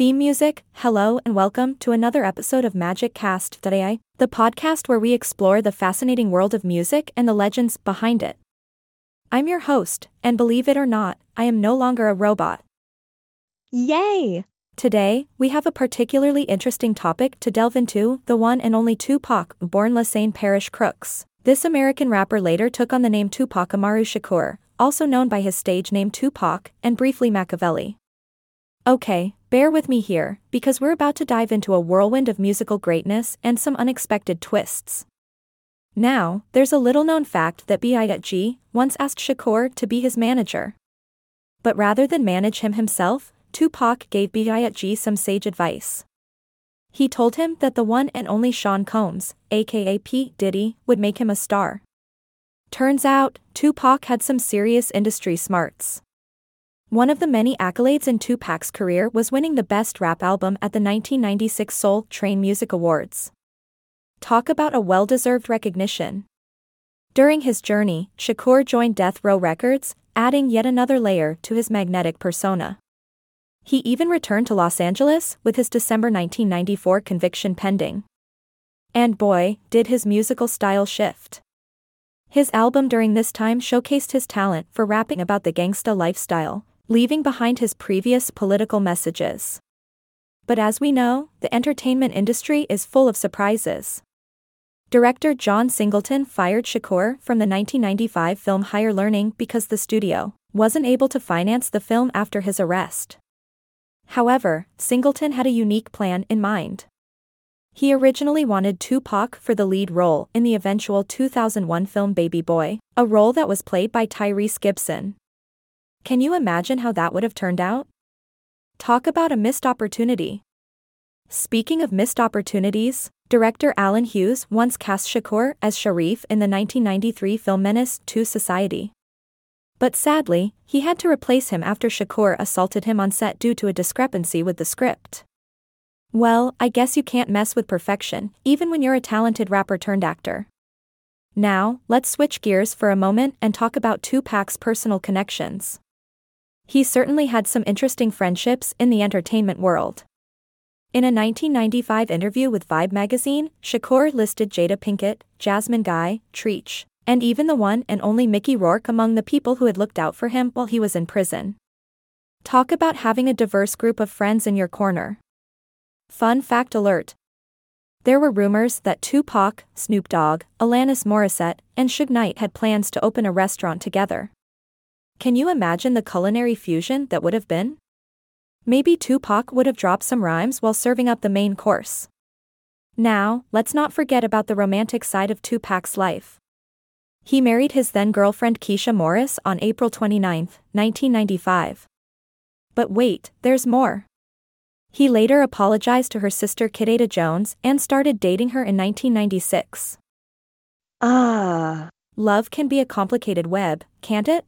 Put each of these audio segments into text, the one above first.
Theme music, hello and welcome to another episode of Magic Cast.ai, the podcast where we explore the fascinating world of music and the legends behind it. I'm your host, and believe it or not, I am no longer a robot. Yay! Today, we have a particularly interesting topic to delve into the one and only Tupac, born Lesane Parish Crooks. This American rapper later took on the name Tupac Amaru Shakur, also known by his stage name Tupac, and briefly Machiavelli. Okay, bear with me here, because we're about to dive into a whirlwind of musical greatness and some unexpected twists. Now, there's a little known fact that B.I.G. once asked Shakur to be his manager. But rather than manage him himself, Tupac gave B.I.G. some sage advice. He told him that the one and only Sean Combs, aka P. Diddy, would make him a star. Turns out, Tupac had some serious industry smarts. One of the many accolades in Tupac's career was winning the Best Rap Album at the 1996 Soul Train Music Awards. Talk about a well deserved recognition. During his journey, Shakur joined Death Row Records, adding yet another layer to his magnetic persona. He even returned to Los Angeles with his December 1994 conviction pending. And boy, did his musical style shift. His album during this time showcased his talent for rapping about the gangsta lifestyle, leaving behind his previous political messages. But as we know, the entertainment industry is full of surprises. Director John Singleton fired Shakur from the 1995 film Higher Learning because the studio wasn't able to finance the film after his arrest. However, Singleton had a unique plan in mind. He originally wanted Tupac for the lead role in the eventual 2001 film Baby Boy, a role that was played by Tyrese Gibson. Can you imagine how that would have turned out? Talk about a missed opportunity. Speaking of missed opportunities, director Allen Hughes once cast Shakur as Sharif in the 1993 film Menace to Society. But sadly, he had to replace him after Shakur assaulted him on set due to a discrepancy with the script. Well, I guess you can't mess with perfection, even when you're a talented rapper turned actor. Now, let's switch gears for a moment and talk about Tupac's personal connections. He certainly had some interesting friendships in the entertainment world. In a 1995 interview with Vibe magazine, Shakur listed Jada Pinkett, Jasmine Guy, Treach, and even the one and only Mickey Rourke among the people who had looked out for him while he was in prison. Talk about having a diverse group of friends in your corner. Fun fact alert. There were rumors that Tupac, Snoop Dogg, Alanis Morissette, and Suge Knight had plans to open a restaurant together. Can you imagine the culinary fusion that would have been? Maybe Tupac would have dropped some rhymes while serving up the main course. Now, let's not forget about the romantic side of Tupac's life. He married his then girlfriend Keisha Morris on April 29, 1995. But wait, there's more. He later apologized to her sister Kidada Jones and started dating her in 1996. Ah. Love can be a complicated web, can't it?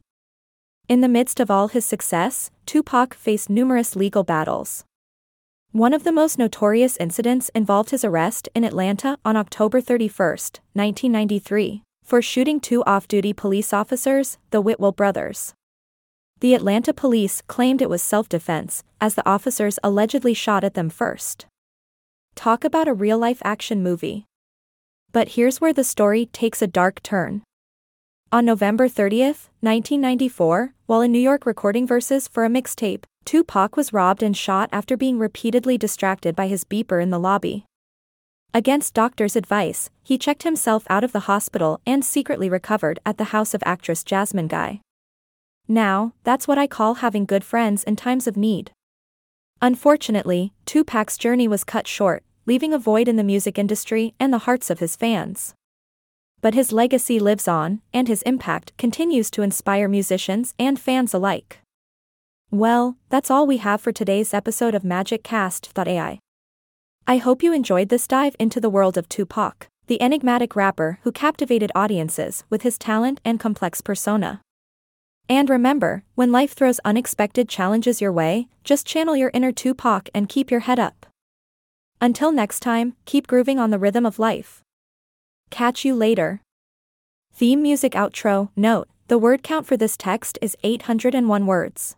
In the midst of all his success, Tupac faced numerous legal battles. One of the most notorious incidents involved his arrest in Atlanta on October 31, 1993, for shooting two off duty police officers, the Whitwell brothers. The Atlanta police claimed it was self defense, as the officers allegedly shot at them first. Talk about a real life action movie. But here's where the story takes a dark turn. On November 30, 1994, while in New York recording verses for a mixtape, Tupac was robbed and shot after being repeatedly distracted by his beeper in the lobby. Against doctors' advice, he checked himself out of the hospital and secretly recovered at the house of actress Jasmine Guy. Now, that's what I call having good friends in times of need. Unfortunately, Tupac's journey was cut short, leaving a void in the music industry and the hearts of his fans but his legacy lives on, and his impact continues to inspire musicians and fans alike. Well, that's all we have for today's episode of Magic Cast.ai. I hope you enjoyed this dive into the world of Tupac, the enigmatic rapper who captivated audiences with his talent and complex persona. And remember, when life throws unexpected challenges your way, just channel your inner Tupac and keep your head up. Until next time, keep grooving on the rhythm of life. Catch you later. Theme music outro Note, the word count for this text is 801 words.